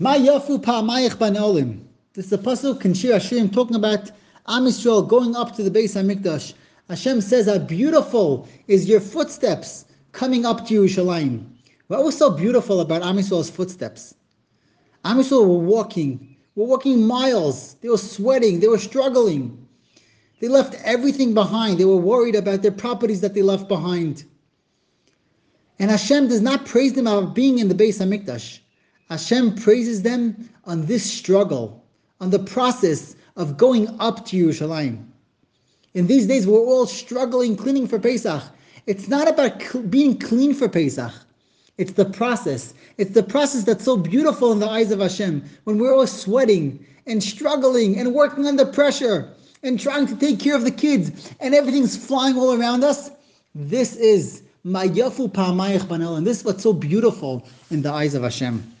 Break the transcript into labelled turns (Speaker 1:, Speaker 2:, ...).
Speaker 1: This is a pasuk in Shir Hashirim talking about Am Yisrael going up to the Beis Hamikdash. Hashem says, "How beautiful is your footsteps coming up to Yerushalayim." What was so beautiful about Am Yisrael's footsteps? Am Yisrael were walking, were walking miles. They were sweating. They were struggling. They left everything behind. They were worried about their properties that they left behind. And Hashem does not praise them about being in the Beis Hamikdash. Hashem praises them on this struggle, on the process of going up to Yerushalayim. In these days, we're all struggling, cleaning for Pesach. It's not about cl- being clean for Pesach. It's the process. It's the process that's so beautiful in the eyes of Hashem. When we're all sweating and struggling and working under pressure and trying to take care of the kids and everything's flying all around us, this is Mayafu Pa'amayich Banel, and this is what's so beautiful in the eyes of Hashem.